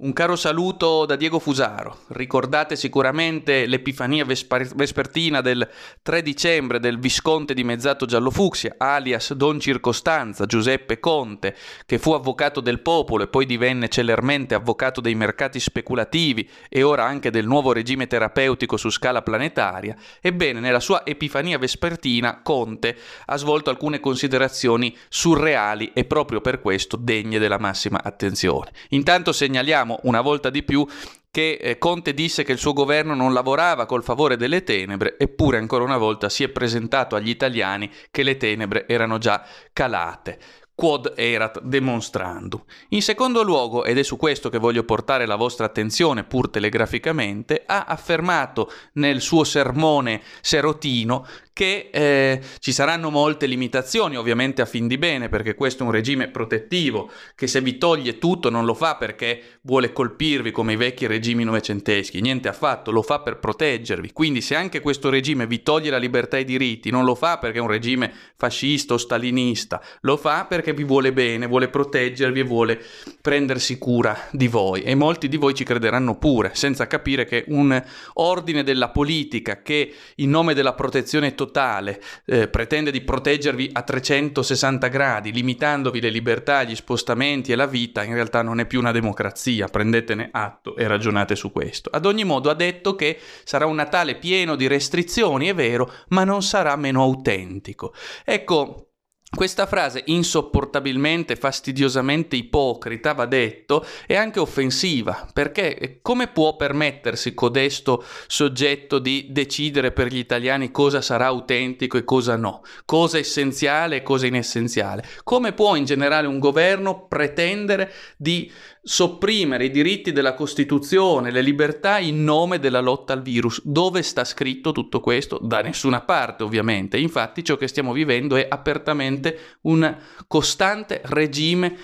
Un caro saluto da Diego Fusaro. Ricordate sicuramente l'epifania vespertina del 3 dicembre del Visconte di Mezzato Giallofucsia, alias Don Circostanza, Giuseppe Conte, che fu avvocato del popolo e poi divenne celermente avvocato dei mercati speculativi e ora anche del nuovo regime terapeutico su scala planetaria. Ebbene, nella sua epifania vespertina Conte ha svolto alcune considerazioni surreali e proprio per questo degne della massima attenzione. Intanto segnaliamo Ricordiamo una volta di più che eh, Conte disse che il suo governo non lavorava col favore delle tenebre, eppure ancora una volta si è presentato agli italiani che le tenebre erano già calate quod erat demonstrandum. In secondo luogo, ed è su questo che voglio portare la vostra attenzione pur telegraficamente, ha affermato nel suo sermone serotino che eh, ci saranno molte limitazioni, ovviamente a fin di bene, perché questo è un regime protettivo, che se vi toglie tutto non lo fa perché vuole colpirvi come i vecchi regimi novecenteschi, niente affatto, lo fa per proteggervi. Quindi se anche questo regime vi toglie la libertà e i diritti, non lo fa perché è un regime fascista o stalinista, lo fa perché vi vuole bene, vuole proteggervi e vuole prendersi cura di voi. E molti di voi ci crederanno pure, senza capire che un ordine della politica che in nome della protezione totale totale, eh, pretende di proteggervi a 360 gradi, limitandovi le libertà, gli spostamenti e la vita, in realtà non è più una democrazia, prendetene atto e ragionate su questo. Ad ogni modo ha detto che sarà un Natale pieno di restrizioni, è vero, ma non sarà meno autentico. Ecco, questa frase insopportabilmente, fastidiosamente ipocrita, va detto, è anche offensiva, perché come può permettersi codesto soggetto di decidere per gli italiani cosa sarà autentico e cosa no, cosa essenziale e cosa inessenziale? Come può in generale un governo pretendere di sopprimere i diritti della Costituzione, le libertà in nome della lotta al virus. Dove sta scritto tutto questo? Da nessuna parte, ovviamente. Infatti ciò che stiamo vivendo è apertamente un costante regime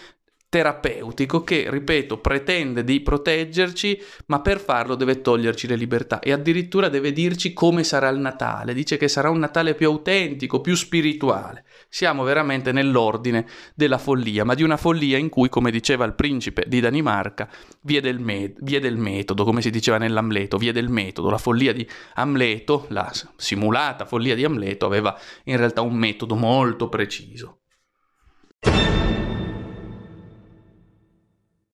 terapeutico che, ripeto, pretende di proteggerci, ma per farlo deve toglierci le libertà e addirittura deve dirci come sarà il Natale. Dice che sarà un Natale più autentico, più spirituale. Siamo veramente nell'ordine della follia, ma di una follia in cui, come diceva il principe di Danimarca, vie del, med- vie del metodo, come si diceva nell'Amleto, vie del metodo. La follia di Amleto, la simulata follia di Amleto, aveva in realtà un metodo molto preciso.